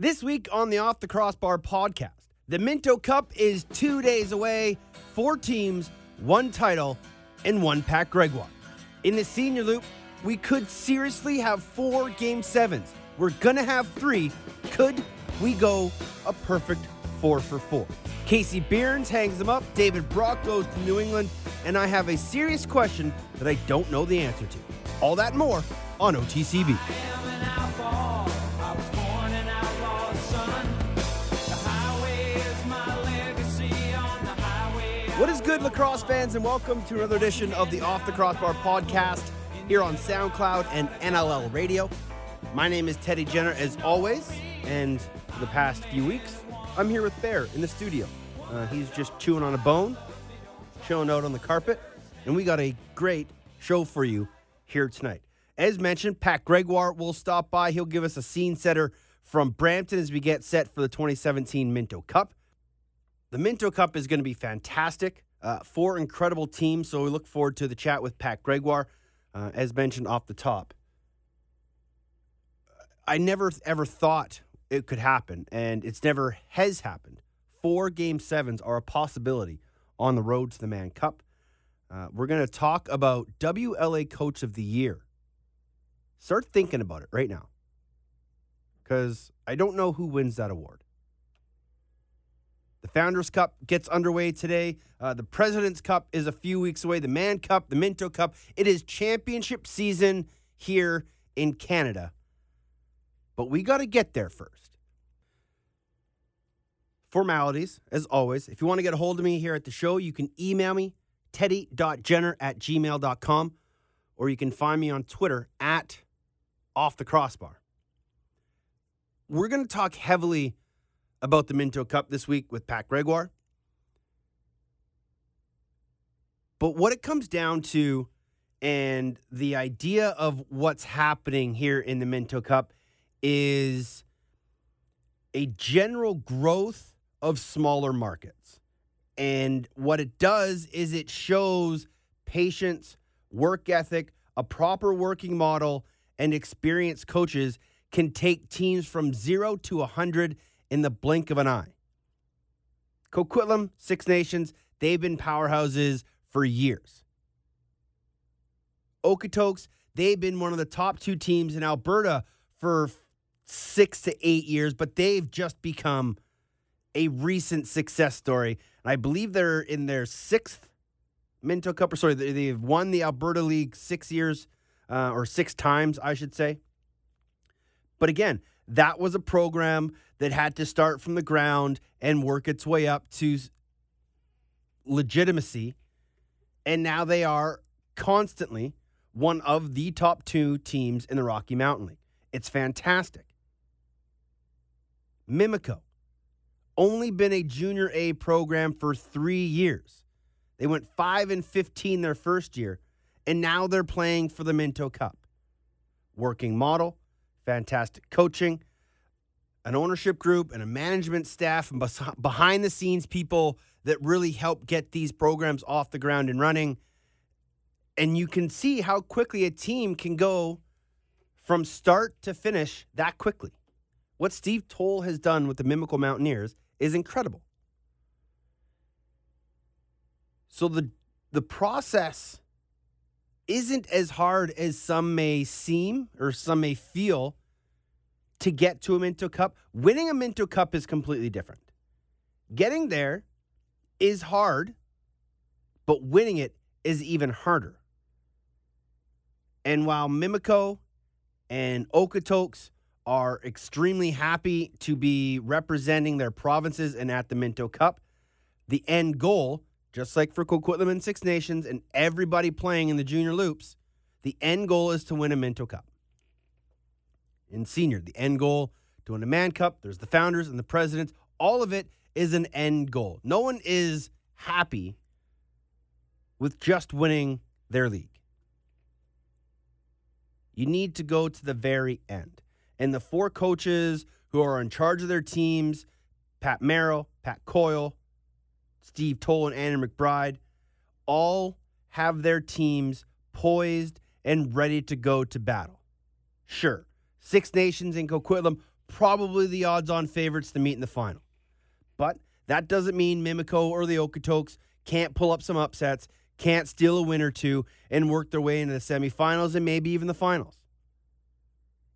This week on the Off the Crossbar podcast, the Minto Cup is two days away. Four teams, one title, and one Pat Gregoire. In the senior loop, we could seriously have four game sevens. We're gonna have three. Could we go a perfect four for four? Casey Behrens hangs them up. David Brock goes to New England. And I have a serious question that I don't know the answer to. All that more on OTCB. What is good, lacrosse fans, and welcome to another edition of the Off the Crossbar podcast here on SoundCloud and NLL Radio. My name is Teddy Jenner, as always, and for the past few weeks, I'm here with Bear in the studio. Uh, he's just chewing on a bone, chilling out on the carpet, and we got a great show for you here tonight. As mentioned, Pat Gregoire will stop by. He'll give us a scene setter from Brampton as we get set for the 2017 Minto Cup. The Minto Cup is going to be fantastic. Uh, four incredible teams, so we look forward to the chat with Pat Gregoire, uh, as mentioned off the top. I never ever thought it could happen, and it's never has happened. Four game sevens are a possibility on the road to the Mann Cup. Uh, we're going to talk about WLA Coach of the Year. Start thinking about it right now, because I don't know who wins that award. The Founders Cup gets underway today. Uh, the President's Cup is a few weeks away. The Mann Cup, the Minto Cup. It is championship season here in Canada. But we got to get there first. Formalities, as always. If you want to get a hold of me here at the show, you can email me, teddy.jenner at gmail.com, or you can find me on Twitter at off the crossbar. We're going to talk heavily about the Minto Cup this week with Pat Gregoire. But what it comes down to and the idea of what's happening here in the Minto Cup is a general growth of smaller markets. And what it does is it shows patience, work ethic, a proper working model, and experienced coaches can take teams from zero to 100 in the blink of an eye. Coquitlam, Six Nations, they've been powerhouses for years. Okotoks, they've been one of the top two teams in Alberta for six to eight years, but they've just become a recent success story. And I believe they're in their sixth Minto Cup, or sorry, they've won the Alberta League six years, uh, or six times, I should say. But again, that was a program that had to start from the ground and work its way up to legitimacy. And now they are constantly one of the top two teams in the Rocky Mountain League. It's fantastic. Mimico, only been a junior A program for three years. They went 5 and 15 their first year, and now they're playing for the Minto Cup. Working model, fantastic coaching, an ownership group and a management staff and behind the scenes people that really help get these programs off the ground and running. And you can see how quickly a team can go from start to finish that quickly. What Steve Toll has done with the Mimico Mountaineers is incredible. So the the process isn't as hard as some may seem or some may feel to get to a Minto Cup. Winning a Minto Cup is completely different. Getting there is hard, but winning it is even harder. And while Mimico and Okotoks are extremely happy to be representing their provinces and at the Minto Cup, the end goal, just like for Coquitlam and Six Nations and everybody playing in the junior loops, the end goal is to win a Minto Cup in senior. The end goal to win a Mann Cup. There's the founders and the presidents. All of it is an end goal. No one is happy with just winning their league. You need to go to the very end. And the four coaches who are in charge of their teams Pat Merrill, Pat Coyle, Steve Toll, and Andy McBride all have their teams poised and ready to go to battle. Sure, Six Nations in Coquitlam probably the odds on favorites to meet in the final. But that doesn't mean Mimico or the Okotoks can't pull up some upsets, can't steal a win or two, and work their way into the semifinals and maybe even the finals.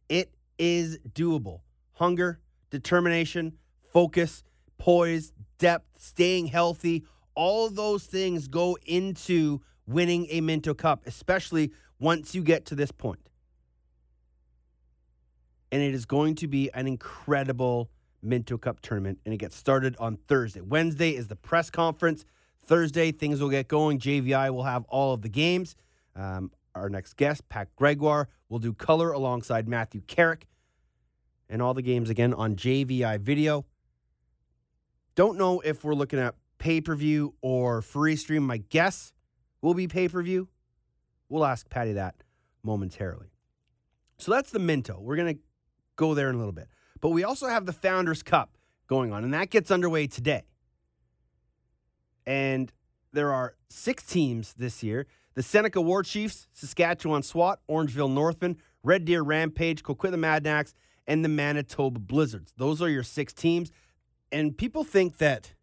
It is doable. Hunger, determination, focus, poise, depth, staying healthy, all those things go into winning a Minto Cup, especially once you get to this point. And it is going to be an incredible Minto Cup tournament, and it gets started on Thursday. Wednesday is the press conference. Thursday, things will get going. JVI will have all of the games. Um, our next guest, Pat Gregoire, will do color alongside Matthew Carrick, and all the games again on JVI video. Don't know if we're looking at pay per view or free stream. My guess will be pay per view. We'll ask Patty that momentarily. So that's the Minto. We're going to go there in a little bit. But we also have the Founders Cup going on, and that gets underway today. And there are six teams this year the Seneca War Chiefs, Saskatchewan SWAT, Orangeville Northmen, Red Deer Rampage, Coquitlam Adanacs, and the Manitoba Blizzards. Those are your six teams. And people think that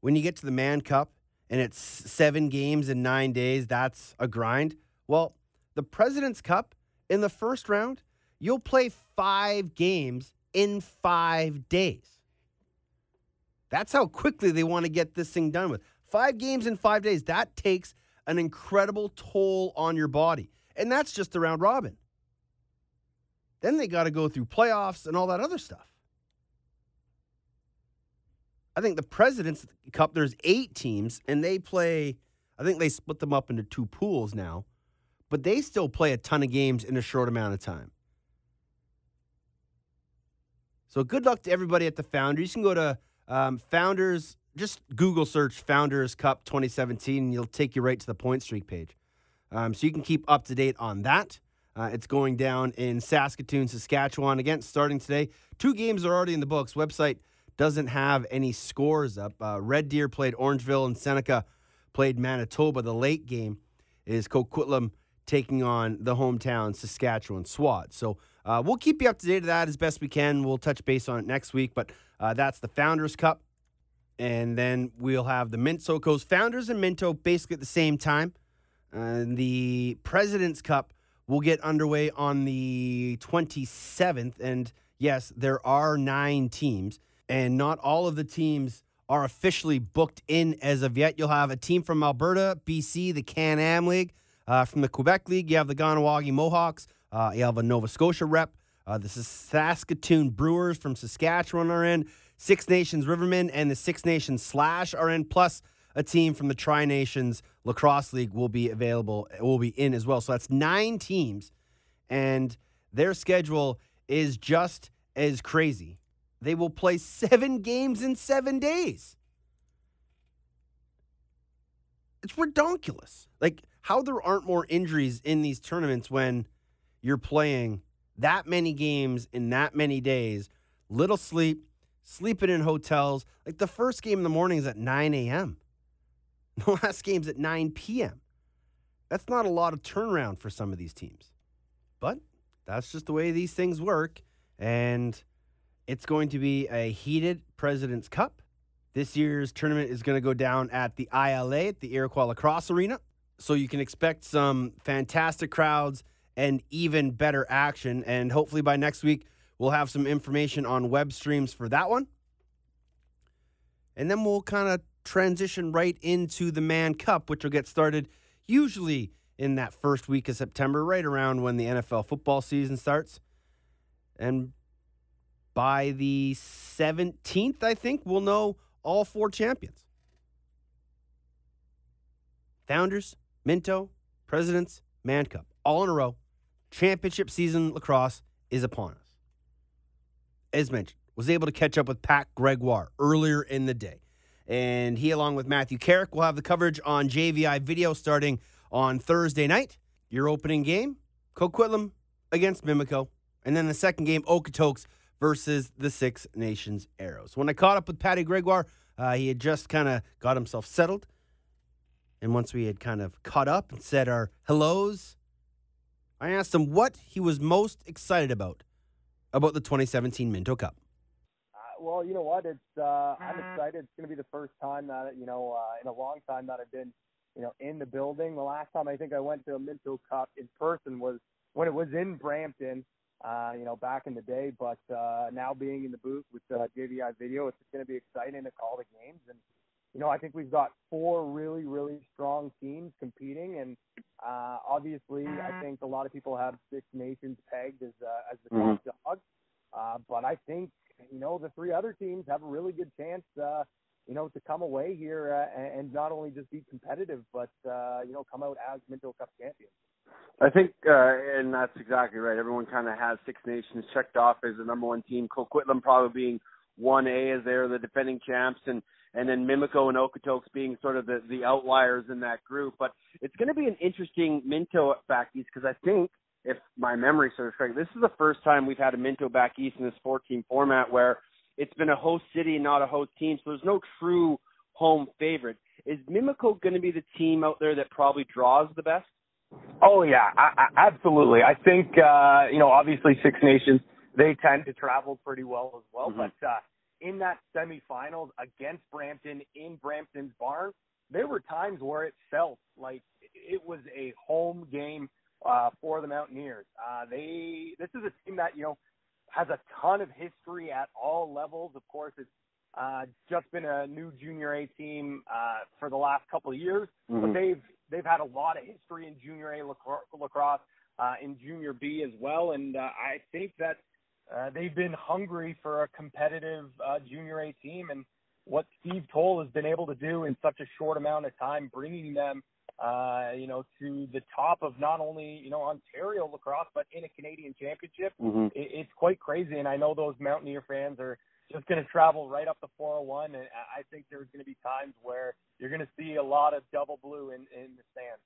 when you get to the Mann Cup and it's seven games in nine days, that's a grind. Well, the President's Cup in the first round, you'll play five games in five days. That's how quickly they want to get this thing done with. Five games in five days. That takes an incredible toll on your body. And that's just the round robin. Then they got to go through playoffs and all that other stuff. I think the President's Cup, there's eight teams, and they play, I think they split them up into two pools now, but they still play a ton of games in a short amount of time. So good luck to everybody at the Founders. You can go to um, Founders, just Google search Founders Cup 2017, and you'll take you right to the point streak page. Um, so you can keep up to date on that. Uh, it's going down in Saskatoon, Saskatchewan. Again, starting today. Two games are already in the books. Website doesn't have any scores up. Uh, Red Deer played Orangeville and Seneca played Manitoba. The late game is Coquitlam taking on the hometown Saskatchewan SWAT. So uh, we'll keep you up to date of that as best we can. We'll touch base on it next week, but uh, that's the Founders Cup. And then we'll have the Mint So goes Founders and Minto basically at the same time. And the President's Cup will get underway on the 27th. And yes, there are nine teams and not all of the teams are officially booked in as of yet. You'll have a team from Alberta, BC, the Can Am League. Uh, from the Quebec League, you have the Kahnawake Mohawks. Uh, you have a Nova Scotia rep. Uh, the Saskatoon Brewers from Saskatchewan are in. Six Nations Rivermen and the Six Nations Slash are in. Plus, a team from the Tri Nations Lacrosse League will be available, will be in as well. So that's nine teams, and their schedule is just as crazy they will play seven games in seven days. It's redonkulous. Like how there aren't more injuries in these tournaments when you're playing that many games in that many days, little sleep, sleeping in hotels. Like the first game in the morning is at 9 a.m. The last game's at 9 p.m. That's not a lot of turnaround for some of these teams. But that's just the way these things work. And it's going to be a heated President's Cup. This year's tournament is going to go down at the ILA at the Iroquois Lacrosse Arena. So you can expect some fantastic crowds and even better action. And hopefully by next week, we'll have some information on web streams for that one. And then we'll kind of transition right into the Mann Cup, which will get started usually in that first week of September, right around when the NFL football season starts. And by the 17th, I think, we'll know all four champions. Founders, Minto, Presidents, Mann Cup, all in a row. Championship season lacrosse is upon us. As mentioned, was able to catch up with Pat Gregoire earlier in the day. And he, along with Matthew Carrick, will have the coverage on JVI video starting on Thursday night. Your opening game, Coquitlam against Mimico. And then the second game, Okotoks versus the Six Nations Arrows. When I caught up with Patty Gregoire, uh, he had just kind of got himself settled. And once we had kind of caught up and said our hellos, I asked him what he was most excited about about the 2017 Minto Cup? Uh, well, you know what? It's uh, I'm excited. It's going to be the first time that you know uh, in a long time that I've been you know in the building. The last time I think I went to a Minto Cup in person was when it was in Brampton. Uh, you know, back in the day, but uh, now being in the booth with uh, JVI Video, it's going to be exciting to call the games. And you know, I think we've got four really, really strong teams competing, and uh, obviously, I think a lot of people have Six Nations pegged as uh, as the top mm-hmm. dog. Uh, but I think you know the three other teams have a really good chance, uh, you know, to come away here uh, and not only just be competitive, but uh, you know, come out as Minto Cup champions. I think, uh, and that's exactly right. Everyone kind of has Six Nations checked off as the number one team. Coquitlam probably being one A as they're the defending champs, and and then Mimico and Okotoks being sort of the, the outliers in that group. But it's going to be an interesting Minto back east because I think, if my memory serves correct, this is the first time we've had a Minto back east in this 14 format where it's been a host city and not a host team. So there's no true home favorite. Is Mimico going to be the team out there that probably draws the best? Oh yeah, I, I, absolutely. I think uh, you know, obviously Six Nations they tend to travel pretty well as well, mm-hmm. but uh, in that semifinals against Brampton in Brampton's barn, there were times where it felt like it was a home game uh, for the Mountaineers. Uh, they this is a team that you know has a ton of history at all levels. Of course, it's uh, just been a new junior A team uh, for the last couple of years, mm-hmm. but they've they've had a lot of history in junior A lacrosse, uh, in junior B as well, and uh, I think that uh, they've been hungry for a competitive uh, junior A team, and what Steve Toll has been able to do in such a short amount of time, bringing them, uh, you know, to the top of not only you know Ontario lacrosse, but in a Canadian championship, mm-hmm. it, it's quite crazy. And I know those Mountaineer fans are just going to travel right up the 401, and I think there's going to be times where you're going to see a lot of double blue in in the stands.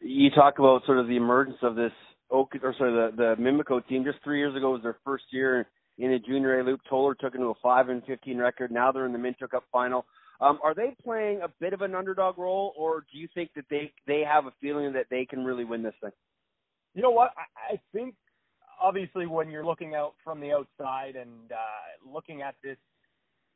You talk about sort of the emergence of this Oak or sorry the the Mimico team just three years ago was their first year in a junior A. Luke Toller took into a five and fifteen record. Now they're in the Minto Cup final. Um, are they playing a bit of an underdog role, or do you think that they they have a feeling that they can really win this thing? You know what? I, I think obviously when you're looking out from the outside and uh, looking at this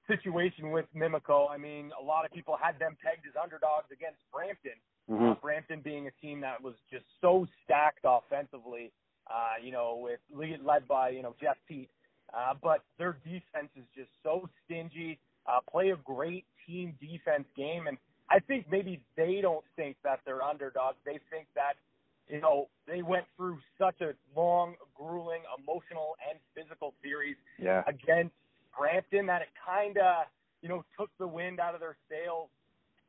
situation with Mimico, I mean, a lot of people had them pegged as underdogs against Brampton. Mm-hmm. Uh, Brampton being a team that was just so stacked offensively, uh, you know, with led by you know Jeff Pete, uh, but their defense is just so stingy. Uh, play a great team defense game, and I think maybe they don't think that they're underdogs. They think that you know they went through such a long, grueling, emotional, and physical series yeah. against Brampton that it kind of you know took the wind out of their sails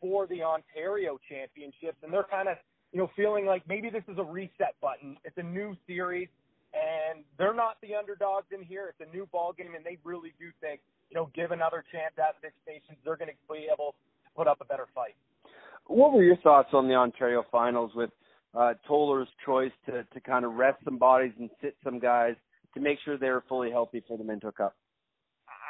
for the Ontario Championships, and they're kind of you know feeling like maybe this is a reset button. It's a new series, and they're not the underdogs in here. It's a new ball game, and they really do think you know give another chance at Six Nations, they're going to be able to put up a better fight. What were your thoughts on the Ontario Finals with uh, Toller's choice to to kind of rest some bodies and sit some guys to make sure they were fully healthy for the Minto Cup?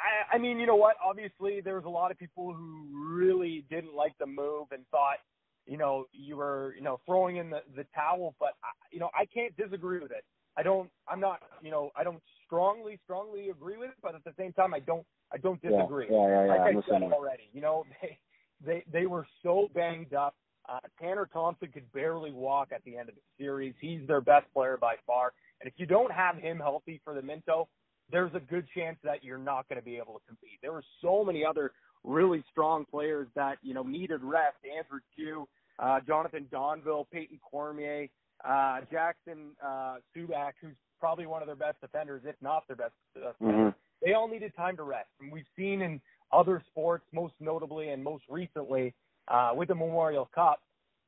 I, I mean, you know what? Obviously, there was a lot of people who really didn't like the move and thought, you know, you were, you know, throwing in the the towel. But I, you know, I can't disagree with it. I don't. I'm not. You know, I don't strongly, strongly agree with it. But at the same time, I don't. I don't disagree. Yeah, yeah, yeah. Like I'm I said already, you know, they they they were so banged up. Uh, Tanner Thompson could barely walk at the end of the series. He's their best player by far. And if you don't have him healthy for the Minto, there's a good chance that you're not going to be able to compete. There were so many other really strong players that you know needed rest. Andrew Q, uh, Jonathan Donville, Peyton Cormier, uh, Jackson uh, Subak, who's probably one of their best defenders, if not their best defender. Mm-hmm. They all needed time to rest, and we've seen in other sports, most notably and most recently uh, with the Memorial Cup,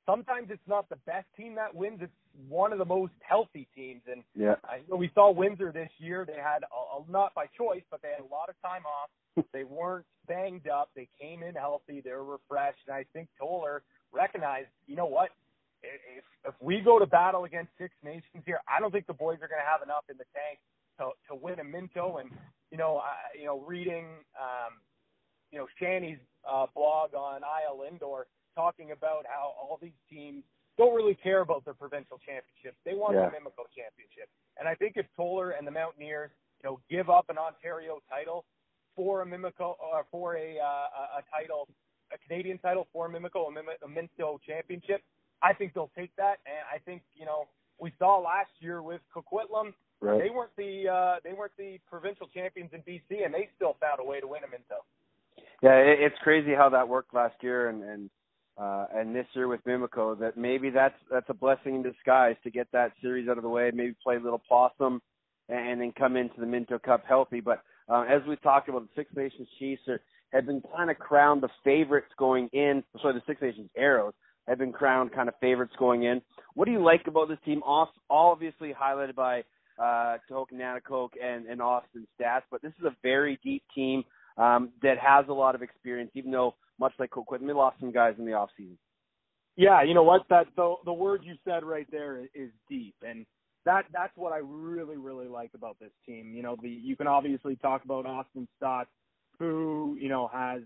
sometimes it's not the best team that wins. It's one of the most healthy teams. And yeah. you know, we saw Windsor this year. They had a, a, not by choice, but they had a lot of time off. they weren't banged up. They came in healthy. They were refreshed. And I think Toller recognized, you know what? If if we go to battle against Six Nations here, I don't think the boys are going to have enough in the tank to to win a Minto. And you know, I, you know, reading, um, you know, Shanny's uh, blog on IL Indoor talking about how all these teams don't really care about their provincial championships. They want yeah. the Mimico championship. And I think if Toller and the Mountaineers, you know, give up an Ontario title for a Mimico or uh, for a uh, a title, a Canadian title for Mimico, a, Mim- a Minto championship. I think they'll take that, and I think you know we saw last year with Coquitlam. Right. They weren't the uh, they weren't the provincial champions in BC, and they still found a way to win a Minto. Yeah, it's crazy how that worked last year, and and uh, and this year with Mimico. That maybe that's that's a blessing in disguise to get that series out of the way, maybe play a little possum, and, then come into the Minto Cup healthy. But uh, as we talked about, the Six Nations Chiefs are, have been kind of crowned the favorites going in. Sorry, the Six Nations Arrows have been crowned kind of favorites going in. What do you like about this team? Obviously highlighted by uh, Tehoka Nanticoke and, and Austin Staats, but this is a very deep team um, that has a lot of experience, even though much like Coquitlam, they lost some guys in the off season. Yeah, you know what? That the the word you said right there is deep, and that that's what I really really like about this team. You know, the you can obviously talk about Austin Staats, who you know has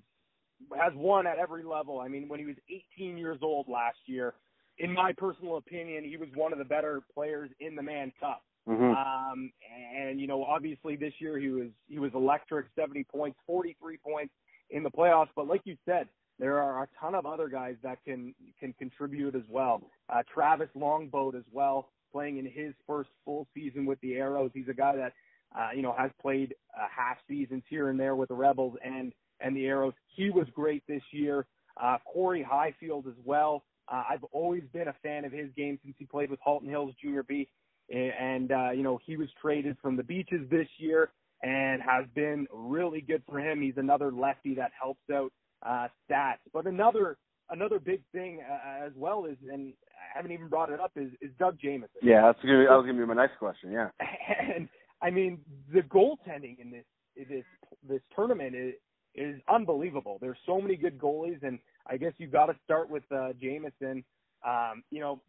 has won at every level. I mean, when he was 18 years old last year, in my personal opinion, he was one of the better players in the Mann Cup. Mm-hmm. Um, and you know, obviously this year he was he was electric, 70 points, 43 points in the playoffs. But like you said, there are a ton of other guys that can can contribute as well. Uh, Travis Longboat as well, playing in his first full season with the Arrows. He's a guy that uh, you know has played uh, half seasons here and there with the Rebels and and the Arrows. He was great this year. Uh, Corey Highfield as well. Uh, I've always been a fan of his game since he played with Halton Hills Junior B, and uh, you know he was traded from the Beaches this year and has been really good for him. He's another lefty that helps out uh, Staats. But another another big thing uh, as well is, and I haven't even brought it up, is, is Doug Jamieson. Yeah, that's gonna be, that was going to be my next question. Yeah, and I mean the goaltending in this this this tournament is is unbelievable. There's so many good goalies, and I guess you've got to start with uh, Jamieson. Um, you know,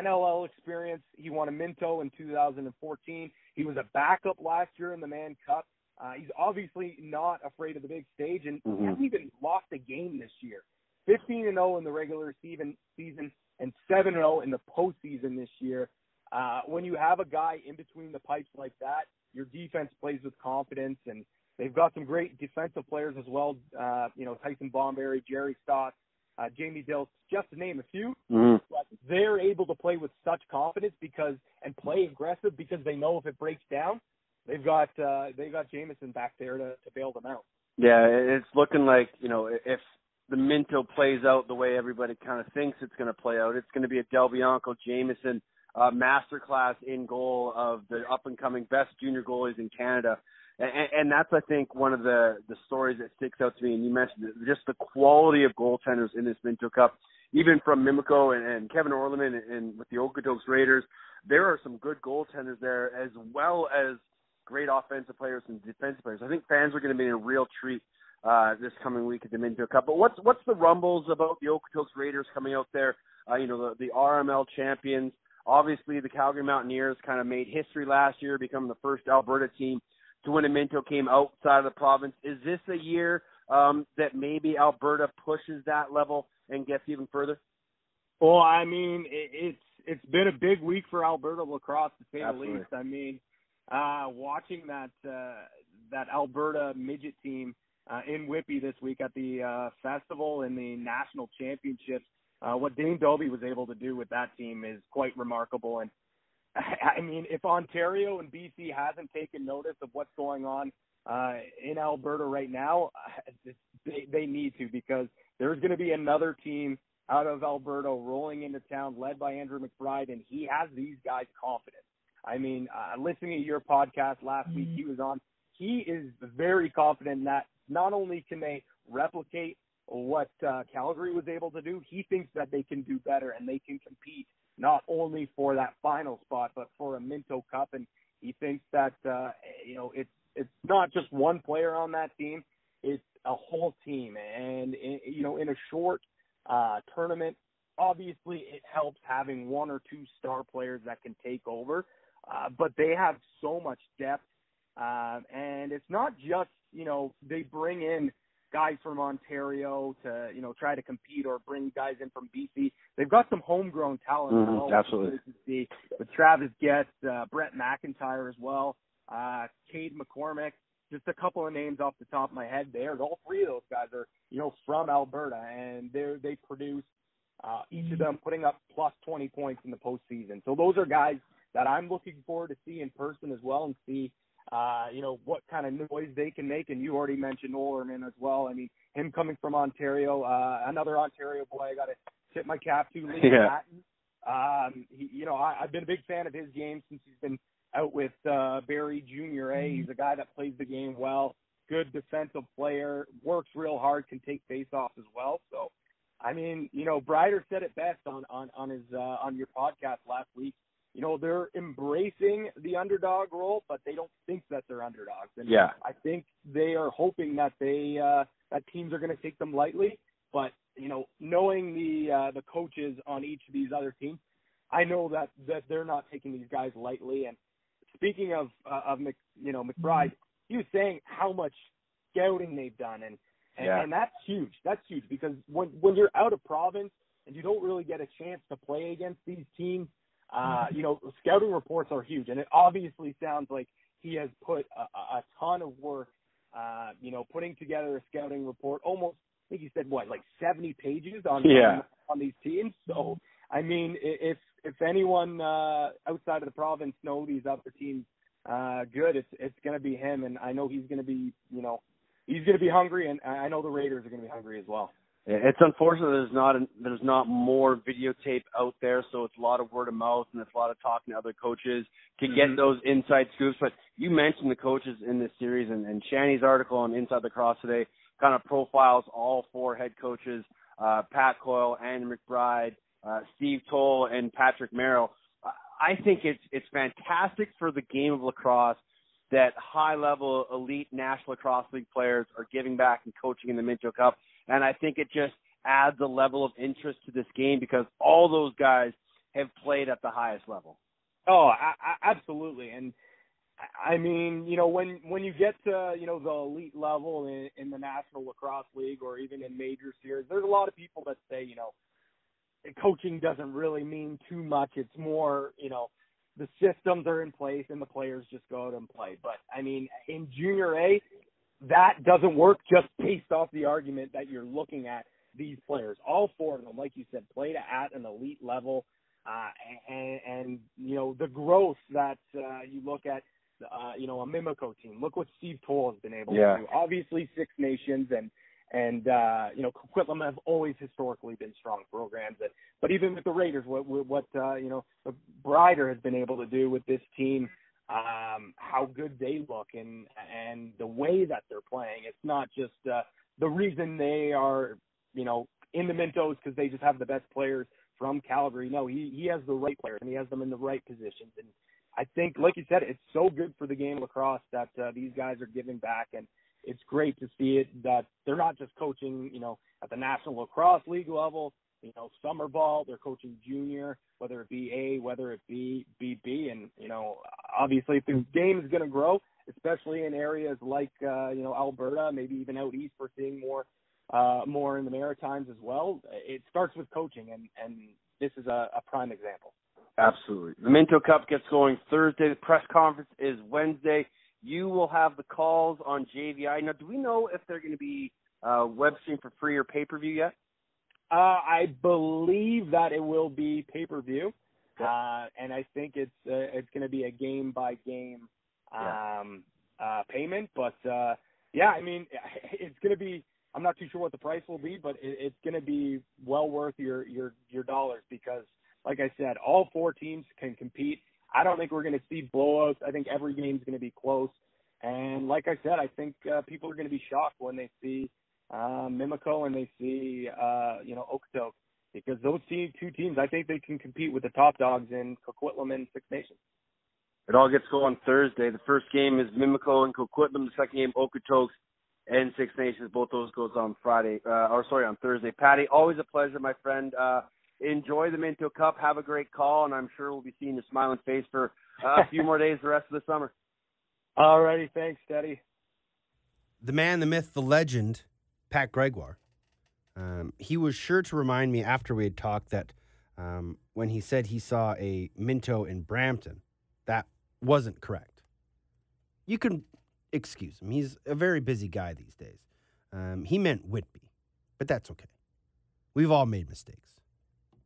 NLL experience. He won a Minto in 2014. He was a backup last year in the Mann Cup. Uh, he's obviously not afraid of the big stage, and mm-hmm. hasn't even lost a game this year. 15 and 0 in the regular season, season and 7 and 0 in the postseason this year. Uh, when you have a guy in between the pipes like that, your defense plays with confidence, and they've got some great defensive players as well. Uh, you know, Tyson Bomberry, Jerry Stott, uh, Jamie Dills, just to name a few. Mm-hmm. They're able to play with such confidence because and play aggressive because they know if it breaks down, they've got uh, they've got Jamieson back there to, to bail them out. Yeah, it's looking like you know if the Minto plays out the way everybody kind of thinks it's going to play out, it's going to be a Del Bianco Jamieson uh, masterclass in goal of the up and coming best junior goalies in Canada. And, and that's, I think, one of the the stories that sticks out to me. And you mentioned it, just the quality of goaltenders in this Minto Cup, even from Mimico and, and Kevin Orleman and, and with the Okotoks Raiders. There are some good goaltenders there, as well as great offensive players and defensive players. I think fans are going to be in a real treat uh, this coming week at the Minto Cup. But what's what's the rumbles about the Okotoks Raiders coming out there? Uh, you know, the, the RML champions. Obviously, the Calgary Mountaineers kind of made history last year, becoming the first Alberta team to win a Minto came outside of the province. Is this a year um, that maybe Alberta pushes that level and gets even further? Well, I mean, it, it's it's been a big week for Alberta lacrosse to say Absolutely. the least. I mean, uh, watching that uh, that Alberta midget team uh, in Whitby this week at the uh, festival and the national championships. Uh, what Dane Dobbie was able to do with that team is quite remarkable. And I mean, if Ontario and BC hasn't taken notice of what's going on uh, in Alberta right now, they, they need to because there's going to be another team out of Alberta rolling into town led by Andrew McBride, and he has these guys confident. I mean, uh, listening to your podcast last week, mm-hmm. he was on. He is very confident that not only can they replicate what uh, Calgary was able to do, he thinks that they can do better and they can compete not only for that final spot but for a Minto Cup. And he thinks that uh, you know it's it's not just one player on that team; it's a whole team. And you know, in a short uh, tournament, obviously it helps having one or two star players that can take over. Uh, but they have so much depth, uh, and it's not just you know they bring in guys from Ontario to you know try to compete or bring guys in from BC. They've got some homegrown talent. Mm-hmm, absolutely. See with Travis Getz, uh, Brett McIntyre as well. Uh, Cade McCormick, just a couple of names off the top of my head there. All three of those guys are, you know, from Alberta, and they they produce uh, each of them putting up plus 20 points in the postseason. So those are guys that I'm looking forward to see in person as well and see, uh, you know, what kind of noise they can make. And you already mentioned Olerman as well. I mean, him coming from Ontario, uh, another Ontario boy, I got to tip my cap to Liam Yeah. Patton. Um, he, you know, I, I've been a big fan of his game since he's been out with uh, Barrie Junior A. He's a guy that plays the game well, good defensive player, works real hard, can take faceoffs as well. So, I mean, you know, Brider said it best on on on his uh, on your podcast last week. You know, they're embracing the underdog role, but they don't think that they're underdogs. And Yeah. I think they are hoping that they uh, that teams are going to take them lightly. But you know, knowing the uh, the coaches on each of these other teams, I know that that they're not taking these guys lightly. And speaking of uh, of Mc, you know McBride, he was saying how much scouting they've done, and and, Yeah. and that's huge. That's huge because when when you're out of province and you don't really get a chance to play against these teams, uh, you know, scouting reports are huge, and it obviously sounds like he has put a, a ton of work, uh, you know, putting together a scouting report. Almost, I think he said what, like 70 pages on Yeah. on, on these teams. So, I mean, if if anyone uh, outside of the province know these other teams uh, good, it's it's going to be him, and I know he's going to be, you know, he's going to be hungry, and I know the Raiders are going to be hungry as well. It's unfortunate there's not there's not more videotape out there, so it's a lot of word of mouth and it's a lot of talking to other coaches to get Mhm. those inside scoops. But you mentioned the coaches in this series, and, and Shanny's article on Inside Lacrosse today kind of profiles all four head coaches: uh, Pat Coyle, Andy McBride, uh, Steve Toll, and Patrick Merrill. I- think it's it's fantastic for the game of lacrosse that high level elite National Lacrosse League players are giving back and coaching in the Minto Cup. And I think it just adds a level of interest to this game because all those guys have played at the highest level. Oh, I, I, absolutely. And I- I mean, you know, when when you get to you know the elite level in, in the National Lacrosse League or even in major series, there's a lot of people that say, you know, coaching doesn't really mean too much. It's more, you know, the systems are in place and the players just go out and play. But I mean, in Junior A, that doesn't work just based off the argument that you're looking at these players. All four of them, like you said, played at an elite level. Uh, and, and, you know, the growth that uh, you look at, uh, you know, a Mimico team. Look what Steve Toll has been able Yeah. to do. Obviously, Six Nations and, and uh, you know, Coquitlam have always historically been strong programs. And, but even with the Raiders, what, what uh, you know, Brider has been able to do with this team, um, how good they look and and the way that they're playing. It's not just uh, the reason they are, you know, in the Mintos because they just have the best players from Calgary. No, he he has the right players and he has them in the right positions. And I think, like you said, it's so good for the game of lacrosse that uh, these guys are giving back, and it's great to see it that they're not just coaching, you know, at the National Lacrosse League level. You know, summer ball, they're coaching junior, whether it be A, whether it be BB, and you know, obviously, the game is going to grow, especially in areas like uh, you know Alberta, maybe even out east, we're seeing more uh, more in the Maritimes as well. It starts with coaching, and and this is a, a prime example. Absolutely. The Minto Cup gets going Thursday. The press conference is Wednesday. You will have the calls on JVI. Now, do we know if they're going to be uh, web stream for free or pay per view yet? Uh, I believe that it will be pay per view, uh, and I think it's uh, it's going to be a game by game um, uh, payment. But uh, yeah, I mean, it's going to be. I'm not too sure what the price will be, but it, it's going to be well worth your your your dollars because, like I said, all four teams can compete. I don't think we're going to see blowouts. I think every game's going to be close. And like I said, I think uh, people are going to be shocked when they see uh, Mimico and they see uh, you know Okotoks because those two, two teams, I think they can compete with the top dogs in Coquitlam and Six Nations. It all gets going Thursday. The first game is Mimico and Coquitlam. The second game, Okotoks and Six Nations. Both those goes on Friday, uh, or sorry, on Thursday. Patty, always a pleasure, my friend. Uh, enjoy the Minto Cup. Have a great call, and I'm sure we'll be seeing your smiling face for uh, a few more days the rest of the summer. Alrighty, thanks, Teddy. The man, the myth, the legend, Pat Gregoire. Um, he was sure to remind me after we had talked that um, when he said he saw a Minto in Brampton, that wasn't correct. you can excuse him. He's a very busy guy these days. Um, he meant Whitby, but that's okay. We've all made mistakes.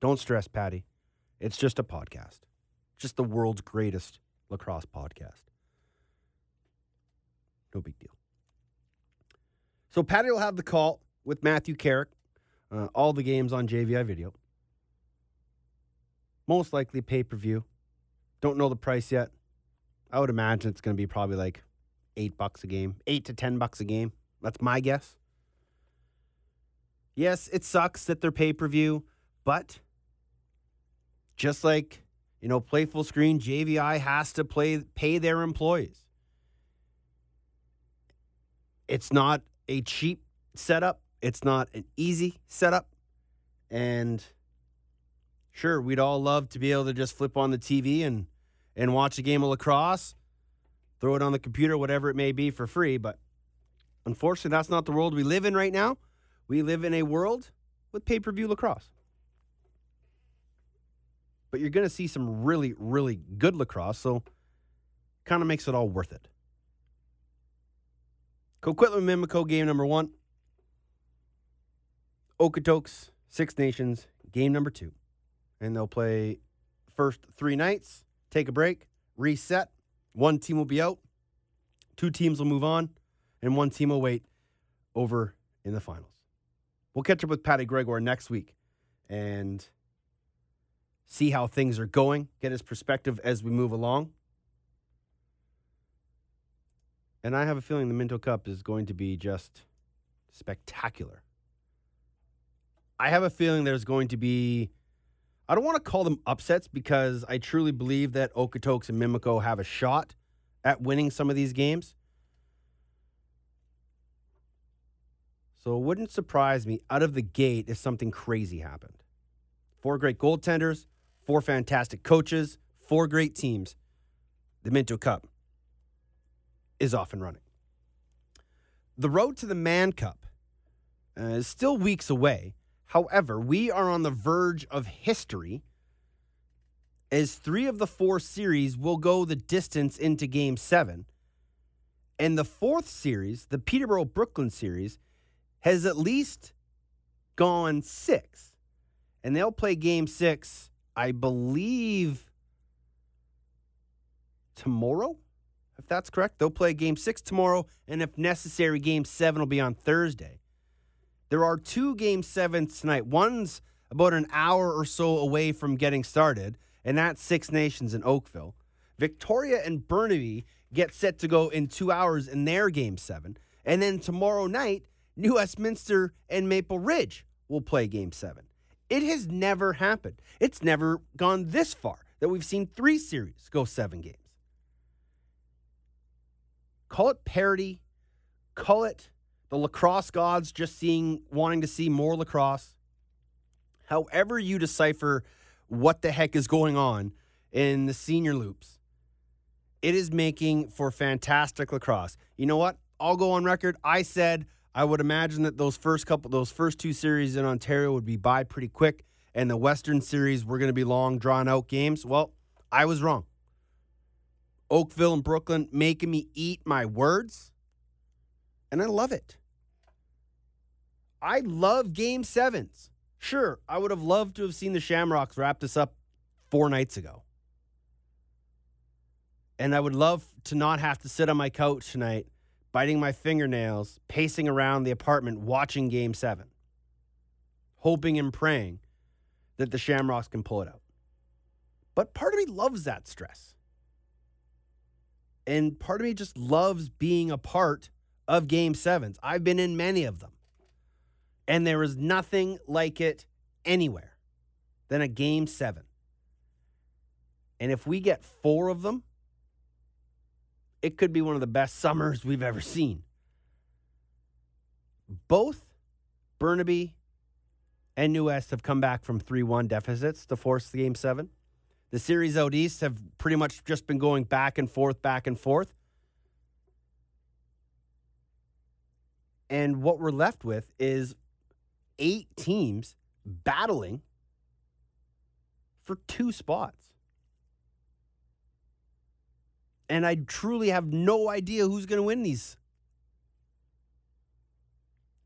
Don't stress, Patty. It's just a podcast, just the world's greatest lacrosse podcast. No big deal. So Patty will have the call with Matthew Carrick. Uh, all the games on JVI video. Most likely pay per view. Don't know the price yet. I would imagine it's going to be probably like eight bucks a game, eight to ten bucks a game. That's my guess. Yes, it sucks that they're pay per view, but just like you know, Playful Screen, JVI has to play pay their employees. It's not a cheap setup. It's not an easy setup. And sure, we'd all love to be able to just flip on the TV and and watch a game of lacrosse, throw it on the computer, whatever it may be for free, but unfortunately that's not the world we live in right now. We live in a world with pay-per-view lacrosse. But you're going to see some really really good lacrosse, so kind of makes it all worth it. Coquitlam Mimico game number one. Okotoks, Six Nations, game number two. And they'll play first three nights, take a break, reset. One team will be out, two teams will move on, and one team will wait over in the finals. We'll catch up with Patty Gregoire next week and see how things are going, get his perspective as we move along. And I have a feeling the Minto Cup is going to be just spectacular. I have a feeling there's going to be, I don't want to call them upsets because I truly believe that Okotoks and Mimico have a shot at winning some of these games. So it wouldn't surprise me out of the gate if something crazy happened. Four great goaltenders, four fantastic coaches, four great teams. The Minto Cup is off and running. The road to the Mann Cup uh, is still weeks away. However, we are on the verge of history as three of the four series will go the distance into game seven. And the fourth series, the Peterborough Brooklin series, has at least gone six. And they'll play game six, I believe, tomorrow if that's correct. They'll play game six tomorrow, and if necessary, game seven will be on Thursday. There are two game sevens tonight. One's about an hour or so away from getting started, and that's Six Nations in Oakville. Victoria and Burnaby get set to go in two hours in their game seven. And then tomorrow night, New Westminster and Maple Ridge will play game seven. It has never happened. It's never gone this far that we've seen three series go seven games. Call it parody. Call it the lacrosse gods just seeing, wanting to see more lacrosse. However, you decipher what the heck is going on in the senior loops, it is making for fantastic lacrosse. You know what? I'll go on record. I said I would imagine that those first couple, those first two series in Ontario would be by pretty quick, and the Western series were going to be long, drawn out games. Well, I was wrong. Oakville and Brooklin making me eat my words. And I love it. I love game sevens. Sure, I would have loved to have seen the Shamrocks wrap this up four nights ago. And I would love to not have to sit on my couch tonight, biting my fingernails, pacing around the apartment, watching game seven, hoping and praying that the Shamrocks can pull it out. But part of me loves that stress. And part of me just loves being a part of game sevens. I've been in many of them. And there is nothing like it anywhere than a game seven. And if we get four of them, it could be one of the best summers we've ever seen. Both Burnaby and New West have come back from 3 1 deficits to force the game seven. The series out east have pretty much just been going back and forth, back and forth. And what we're left with is eight teams battling for two spots. And I truly have no idea who's going to win these.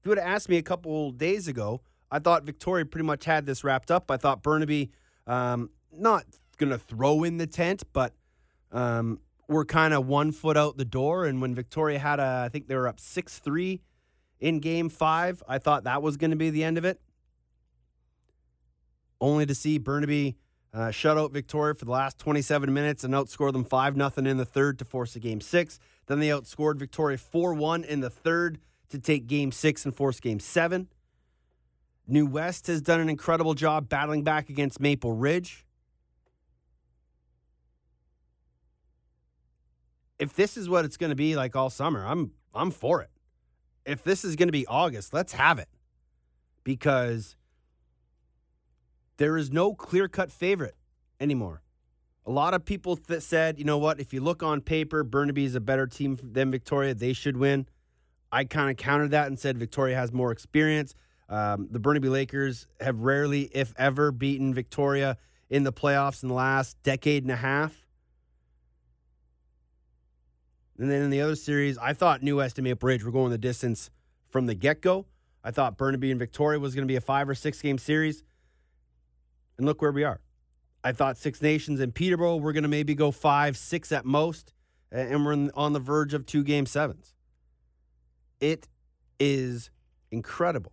If you would have asked me a couple days ago, I thought Victoria pretty much had this wrapped up. I thought Burnaby, um, not going to throw in the tent, but um, we're kind of one foot out the door. And when Victoria had a, I think they were up 6 3 in game five, I thought that was going to be the end of it. Only to see Burnaby uh, shut out Victoria for the last 27 minutes and outscore them 5 0 in the third to force a game six. Then they outscored Victoria 4 1 in the third to take game six and force game seven. New West has done an incredible job battling back against Maple Ridge. If this is what it's going to be like all summer, I'm I'm for it. If this is going to be August, let's have it. Because there is no clear-cut favorite anymore. A lot of people that said, you know what, if you look on paper, Burnaby is a better team than Victoria, they should win. I kind of countered that and said Victoria has more experience. Um, the Burnaby Lakers have rarely, if ever, beaten Victoria in the playoffs in the last decade and a half. And then in the other series, I thought New West and Maple Ridge were going the distance from the get go. I thought Burnaby and Victoria was going to be a five or six game series. And look where we are. I thought Six Nations and Peterborough were going to maybe go five, six at most. And we're on the verge of two game sevens. It is incredible.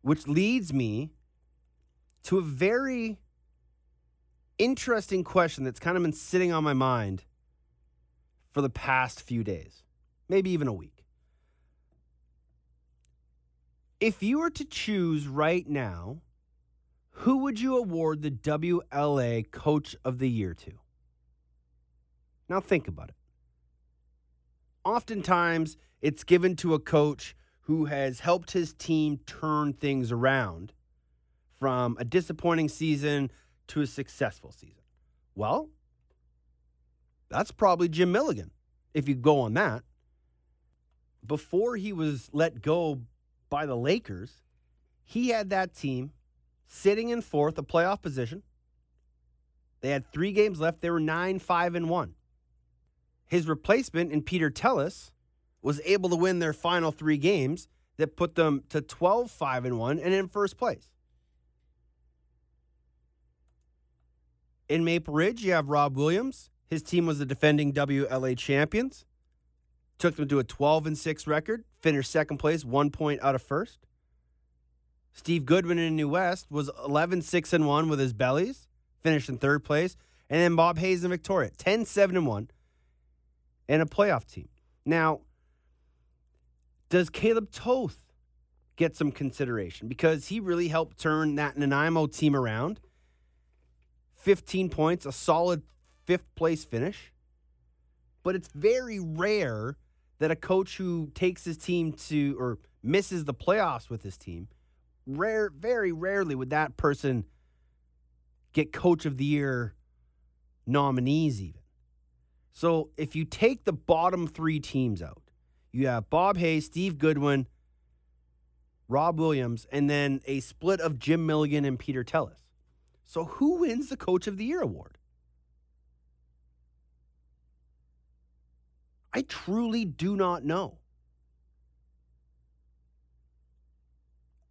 Which leads me to a very interesting question that's kind of been sitting on my mind for the past few days, maybe even a week. If you were to choose right now, who would you award the WLA Coach of the Year to? Now think about it. Oftentimes, it's given to a coach who has helped his team turn things around from a disappointing season to a successful season. Well, that's probably Jim Milligan, if you go on that. Before he was let go by the Lakers, he had that team sitting in fourth, a playoff position. They had three games left. They were 9 5 and 1. His replacement in Peter Tellis was able to win their final three games that put them to 12 5 and 1 and in first place. In Maple Ridge, you have Rob Williams. His team was the defending WLA champions. Took them to a 12 and 6 record, finished second place, one point out of first. Steve Goodwin in New West was 11 6 and 1 with his bellies, finished in third place. And then Bob Hayes in Victoria, 10 7 and 1, and a playoff team. Now, does Caleb Toth get some consideration? Because he really helped turn that Nanaimo team around. 15 points, a solid fifth place finish. But it's very rare that a coach who takes his team to or misses the playoffs with his team, rare, very rarely would that person get coach of the year nominees even. So if you take the bottom three teams out, you have Bob Hayes, Steve Goodwin, Rob Williams, and then a split of Jim Milligan and Peter Tellis. So who wins the Coach of the Year award? I truly do not know.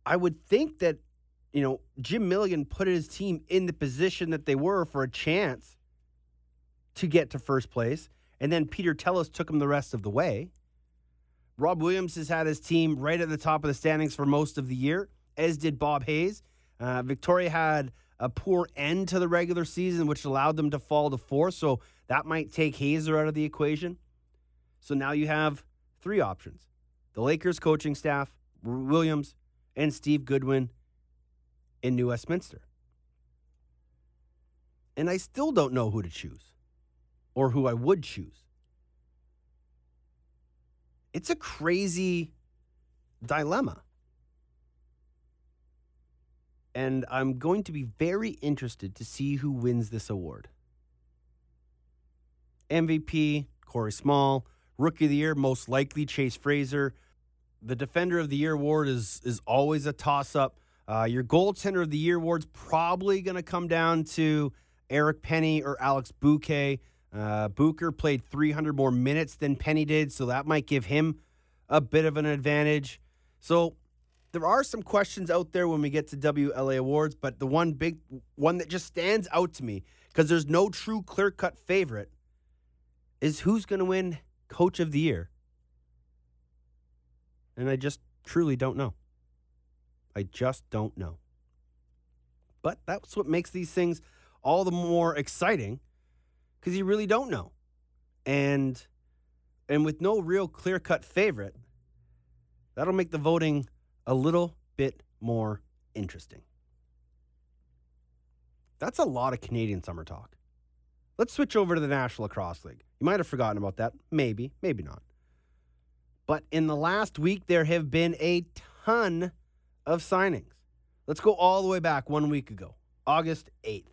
I would think that, you know, Jim Milligan put his team in the position that they were for a chance to get to first place. And then Peter Tellis took him the rest of the way. Rob Williams has had his team right at the top of the standings for most of the year, as did Bob Hayes. Uh, Victoria had a poor end to the regular season, which allowed them to fall to fourth. So that might take Hazer out of the equation. So now you have three options the Lakers coaching staff, Williams, and Steve Goodwin in New Westminster. And I still don't know who to choose or who I would choose. It's a crazy dilemma. And I'm going to be very interested to see who wins this award. MVP, Corey Small. Rookie of the Year, most likely Chase Fraser. The Defender of the Year award is, is always a toss up. Uh, your Goaltender of the Year award's probably going to come down to Eric Penney or Alex Buque. Uh, Buque played 300 more minutes than Penney did, so that might give him a bit of an advantage. So there are some questions out there when we get to WLA awards, but the one big one that just stands out to me because there's no true clear cut favorite is who's going to win Coach of the Year. And I just truly don't know. I just don't know. But that's what makes these things all the more exciting because you really don't know. And and with no real clear-cut favorite, that'll make the voting a little bit more interesting. That's a lot of Canadian summer talk. Let's switch over to the National Lacrosse League. You might have forgotten about that. Maybe, maybe not. But in the last week, there have been a ton of signings. Let's go all the way back one week ago, August 8th.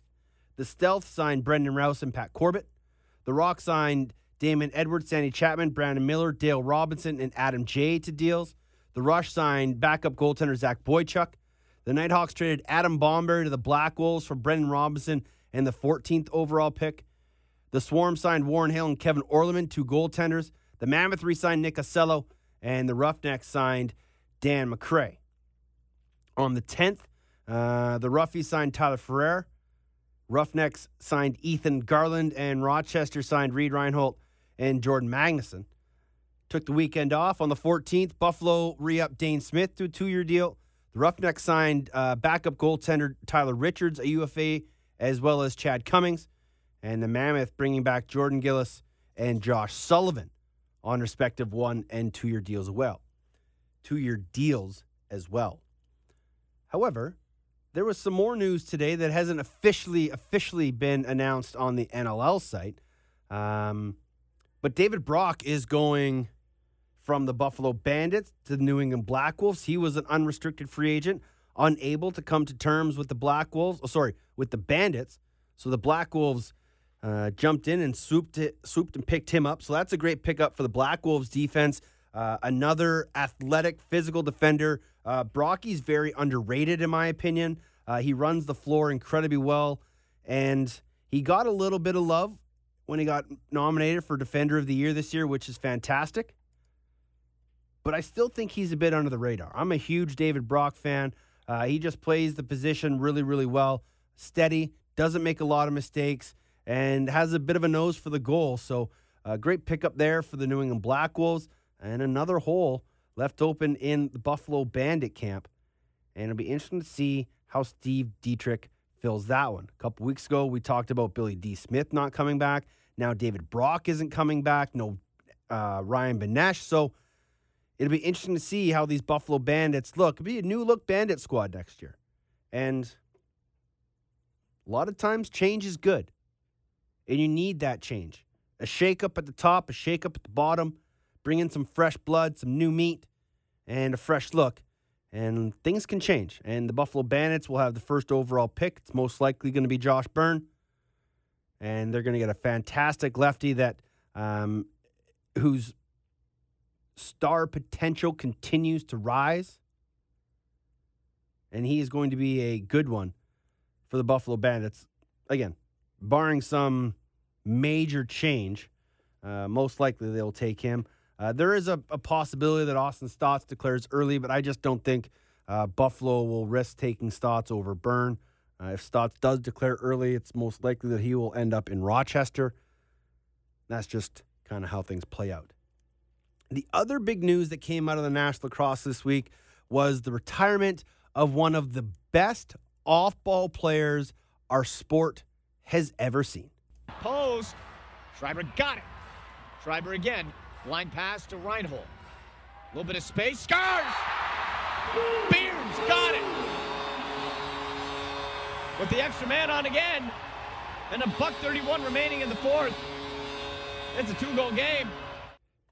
The Stealth signed Brendan Rouse and Pat Corbett. The Rock signed Damon Edwards, Sandy Chapman, Brandon Miller, Dale Robinson, and Adam Jay to deals. The Rush signed backup goaltender Zach Boychuk. The Nighthawks traded Adam Bomber to the Black Wolves for Brendan Robinson and the 14th overall pick. The Swarm signed Warren Hill and Kevin Orleman, two goaltenders. The Mammoth re signed Nick Acello, and the Roughnecks signed Dan McCray. On the 10th, uh, the Roughies signed Tyler Ferrer. Roughnecks signed Ethan Garland, and Rochester signed Reed Reinhold and Jordan Magnuson. Took the weekend off. On the 14th, Buffalo re upped Dane Smith to a two year deal. The Roughnecks signed uh, backup goaltender Tyler Richards, a UFA, as well as Chad Cummings. And the Mammoth bringing back Jordan Gillis and Josh Sullivan on respective one and two year deals as well. Two year deals as well. However, there was some more news today that hasn't officially officially been announced on the NLL site. Um, but David Brock is going from the Buffalo Bandits to the New England Black Wolves. He was an unrestricted free agent, unable to come to terms with the Black Wolves. Oh, sorry, with the Bandits. So the Black Wolves uh, jumped in and swooped it, swooped and picked him up. So that's a great pickup for the Black Wolves defense. Uh, another athletic, physical defender. Uh, Brocky's very underrated, in my opinion. Uh, he runs the floor incredibly well, and he got a little bit of love when he got nominated for Defender of the Year this year, which is fantastic. But I still think he's a bit under the radar. I'm a huge David Brock fan. Uh, he just plays the position really, really well. Steady, doesn't make a lot of mistakes, and has a bit of a nose for the goal. So, a great pickup there for the New England Black Wolves, and another hole left open in the Buffalo Bandit camp. And it'll be interesting to see how Steve Dietrich fills that one. A couple weeks ago, we talked about Billy Dee Smith not coming back. Now David Brock isn't coming back. No uh, Ryan Benesch. So it'll be interesting to see how these Buffalo Bandits look. It'll be a new look Bandit squad next year. And a lot of times, change is good. And you need that change. A shake up at the top, a shake up at the bottom, bring in some fresh blood, some new meat, and a fresh look. And things can change. And the Buffalo Bandits will have the first overall pick. It's most likely going to be Josh Byrne. And they're going to get a fantastic lefty that um, whose star potential continues to rise. And he is going to be a good one for the Buffalo Bandits. Again, barring some major change, uh, most likely they'll take him. Uh, there is a, a, possibility that Austin Staats declares early, but I just don't think uh, Buffalo will risk taking Staats over Byrne. Uh, if Staats does declare early, it's most likely that he will end up in Rochester. That's just kind of how things play out. The other big news that came out of the National Lacrosse this week was the retirement of one of the best off ball players our sport has ever seen. Pose. Schreiber got it. Schreiber again. Line pass to Reinhold. A little bit of space. Scars! Beirnes got it. With the extra man on again. And a buck 31 remaining in the fourth. It's a two-goal game.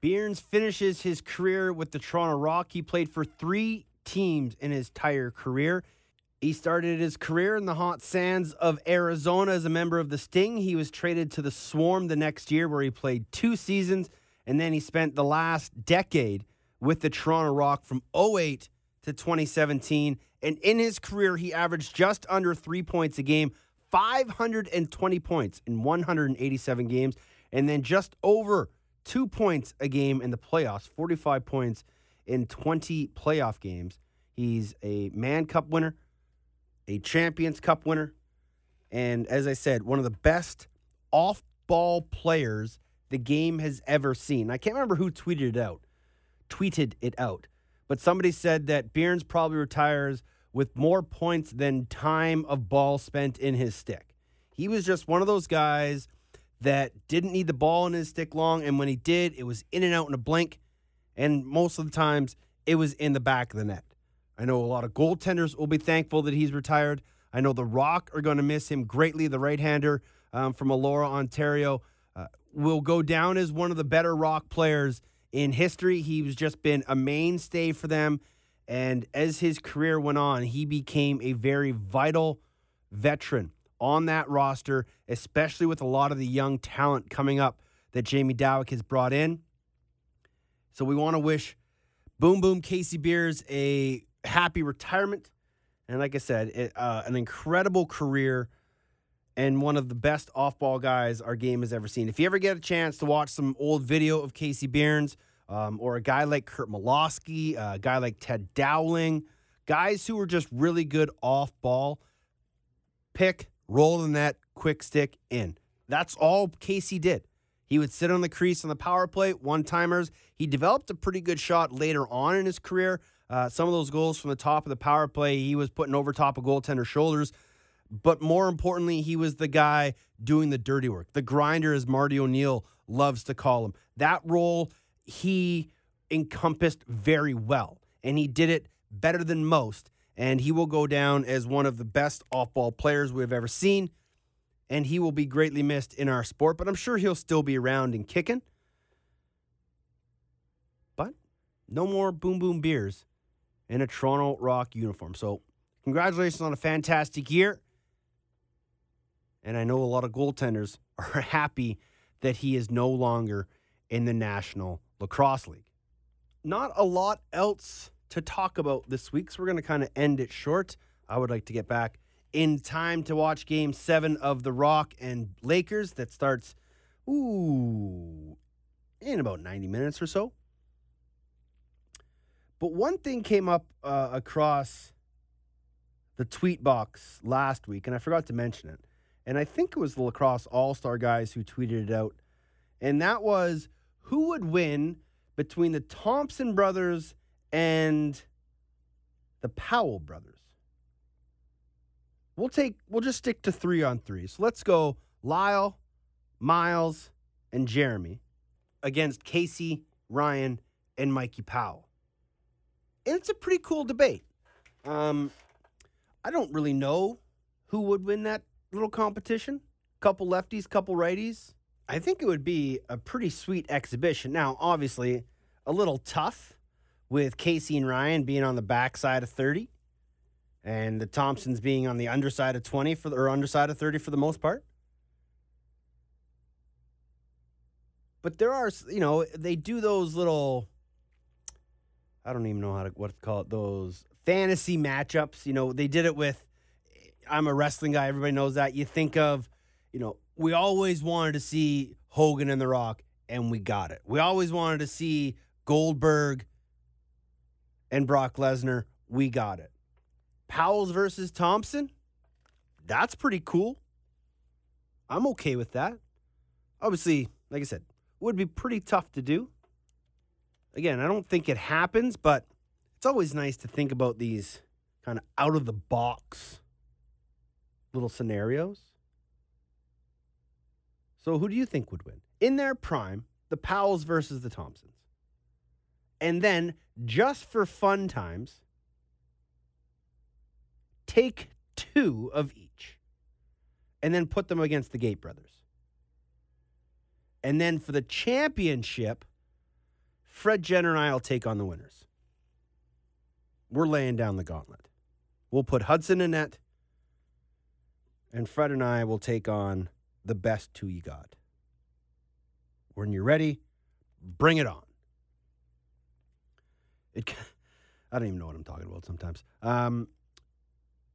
Beirnes finishes his career with the Toronto Rock. He played for three teams in his entire career. He started his career in the hot sands of Arizona as a member of the Sting. He was traded to the Swarm the next year, where he played two seasons, and then he spent the last decade with the Toronto Rock from 08 to 2017. And in his career, he averaged just under three points a game, 520 points in 187 games. and then just over two points a game in the playoffs, 45 points in 20 playoff games. He's a Mann Cup winner, a Champions Cup winner, and as I said, one of the best off ball players the game has ever seen. I can't remember who tweeted it out. Tweeted it out. But somebody said that Beirnes probably retires with more points than time of ball spent in his stick. He was just one of those guys that didn't need the ball in his stick long, and when he did, it was in and out in a blink, and most of the times it was in the back of the net. I know a lot of goaltenders will be thankful that he's retired. I know the Rock are going to miss him greatly. The right-hander um, from Elora, Ontario, uh, will go down as one of the better Rock players in history. He's just been a mainstay for them. And as his career went on, he became a very vital veteran on that roster, especially with a lot of the young talent coming up that Jamie Dawick has brought in. So we want to wish Boom Boom Kasey Beirnes a happy retirement. And like I said, it, uh, an incredible career and one of the best off ball guys our game has ever seen. If you ever get a chance to watch some old video of Kasey Beirnes um, or a guy like Curt Malawsky, a guy like Ted Dowling, guys who are just really good off ball, pick, roll the net, quick stick in. That's all Kasey did. He would sit on the crease on the power play, one timers. He developed a pretty good shot later on in his career. Uh, some of those goals from the top of the power play, he was putting over top of goaltender shoulders. But more importantly, he was the guy doing the dirty work, the grinder, as Marty O'Neill loves to call him. That role he encompassed very well, and he did it better than most. And he will go down as one of the best off ball players we've ever seen. And he will be greatly missed in our sport, but I'm sure he'll still be around and kicking. But no more boom boom Beirnes in a Toronto Rock uniform. So, congratulations on a fantastic year. And I know a lot of goaltenders are happy that he is no longer in the National Lacrosse League. Not a lot else to talk about this week, so we're going to kind of end it short. I would like to get back in time to watch game seven of the Rock and Lakers that starts, ooh, in about 90 minutes or so. But one thing came up uh, across the tweet box last week, and I forgot to mention it and I think it was the lacrosse all star guys who tweeted it out. And that was who would win between the Thompson brothers and the Powell brothers. We'll take we'll just stick to three on three. So let's go Lyle, Miles, and Jeremy against Casey, Ryan, and Mikey Powell. It's a pretty cool debate. Um, I don't really know who would win that little competition. Couple lefties, couple righties. I think it would be a pretty sweet exhibition. Now, obviously, a little tough with Casey and Ryan being on the backside of 30 and the Thompsons being on the underside of 20 for the, or underside of 30 for the most part. But there are, you know, they do those little I don't even know how to what to call it, those fantasy matchups. You know, they did it with I'm a wrestling guy. Everybody knows that. You think of, you know, we always wanted to see Hogan and The Rock, and we got it. We always wanted to see Goldberg and Brock Lesnar. We got it. Powell's versus Thompson. That's pretty cool. I'm okay with that. Obviously, like I said, would be pretty tough to do. Again, I don't think it happens, but it's always nice to think about these kind of out of the box little scenarios. So, who do you think would win? In their prime, the Powells versus the Thompsons. And then, just for fun times, take two of each and then put them against the Gait brothers. And then for the championship, Fred Jenner and I will take on the winners. We're laying down the gauntlet. We'll put Hudson in net and Fred and I will take on the best two you got. When you're ready, bring it on. It, I don't even know what I'm talking about sometimes. Um,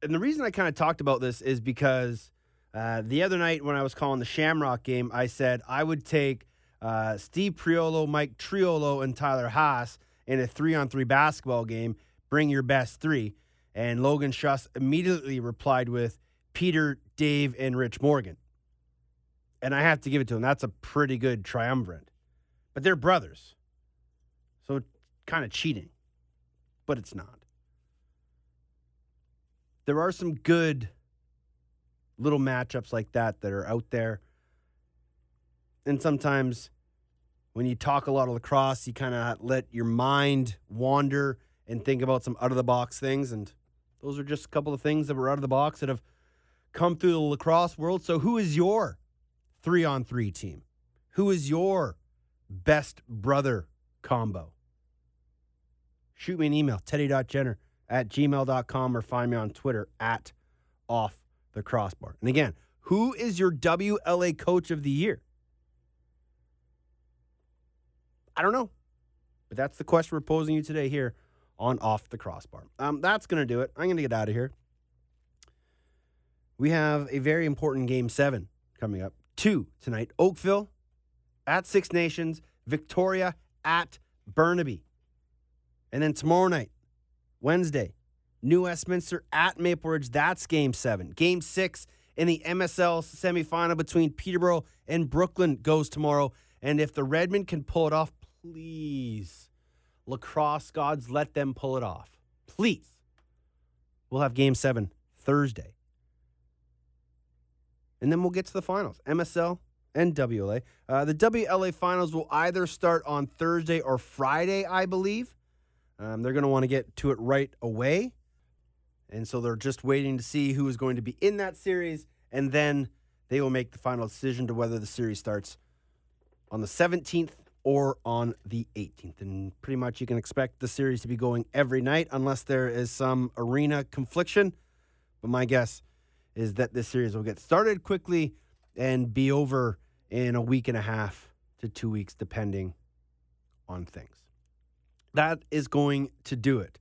and the reason I kind of talked about this is because Uh, the other night when I was calling the Shamrock game, I said I would take uh, Steve Priolo, Mike Triolo, and Tyler Haas in a three on three basketball game. Bring your best three. And Logan Schuss immediately replied with Peter, Dave, and Rich Morgan. And I have to give it to him. That's a pretty good triumvirate. But they're brothers. So kind of cheating. But it's not. There are some good little matchups like that that are out there. And sometimes when you talk a lot of lacrosse, you kind of let your mind wander and think about some out of the box things. And those are just a couple of things that were out of the box that have come through the lacrosse world. So, who is your three on three team? Who is your best brother combo? Shoot me an email, teddy.jenner at gmail.com or find me on Twitter at off the crossbar. And again, who is your WLA coach of the year? I don't know. But that's the question we're posing you today here on Off the Crossbar. Um, that's going to do it. I'm going to get out of here. We have a very important game seven coming up. Two tonight Oakville at Six Nations, Victoria at Burnaby. And then tomorrow night, Wednesday, New Westminster at Maple Ridge. That's game seven. Game six in the MSL semifinal between Peterborough and Brooklin goes tomorrow. And if the Redmen can pull it off, please, lacrosse gods, let them pull it off. Please. We'll have game seven Thursday. And then we'll get to the finals MSL and WLA. Uh, the WLA finals will either start on Thursday or Friday, I believe. Um, they're going to want to get to it right away. And so they're just waiting to see who is going to be in that series. And then they will make the final decision to whether the series starts on the 17th or on the 18th. And pretty much you can expect the series to be going every night unless there is some arena confliction. But my guess is that this series will get started quickly and be over in a week and a half to two weeks, depending on things. That is going to do it.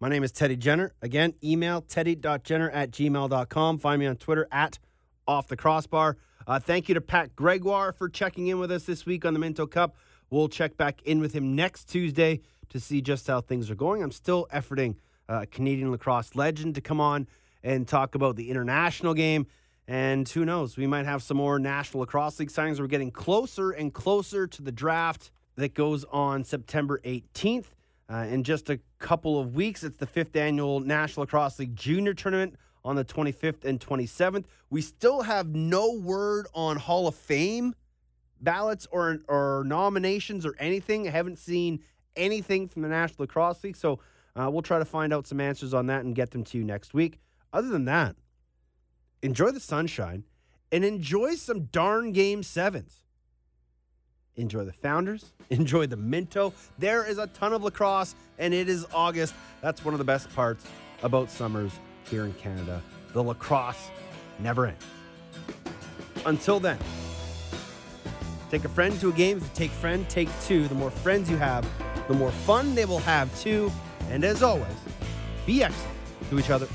My name is Teddy Jenner. Again, email teddy.jenner at gmail.com. Find me on Twitter at off the crossbar. Uh, thank you to Pat Gregoire for checking in with us this week on the Minto Cup. We'll check back in with him next Tuesday to see just how things are going. I'm still efforting uh, Canadian lacrosse legend to come on and talk about the international game. And who knows, we might have some more National Lacrosse League signings. We're getting closer and closer to the draft that goes on September 18th. Uh, in just a couple of weeks, it's the fifth annual National Lacrosse League Junior Tournament on the 25th and 27th. We still have no word on Hall of Fame ballots or, or nominations or anything. I haven't seen anything from the National Lacrosse League, so uh, we'll try to find out some answers on that and get them to you next week. Other than that, enjoy the sunshine and enjoy some darn game sevens. Enjoy the Founders. Enjoy the Minto. There is a ton of lacrosse, and it is August. That's one of the best parts about summers here in Canada. The lacrosse never ends. Until then, take a friend to a game. If you take friend, take two. The more friends you have, the more fun they will have too. And as always, be excellent to each other.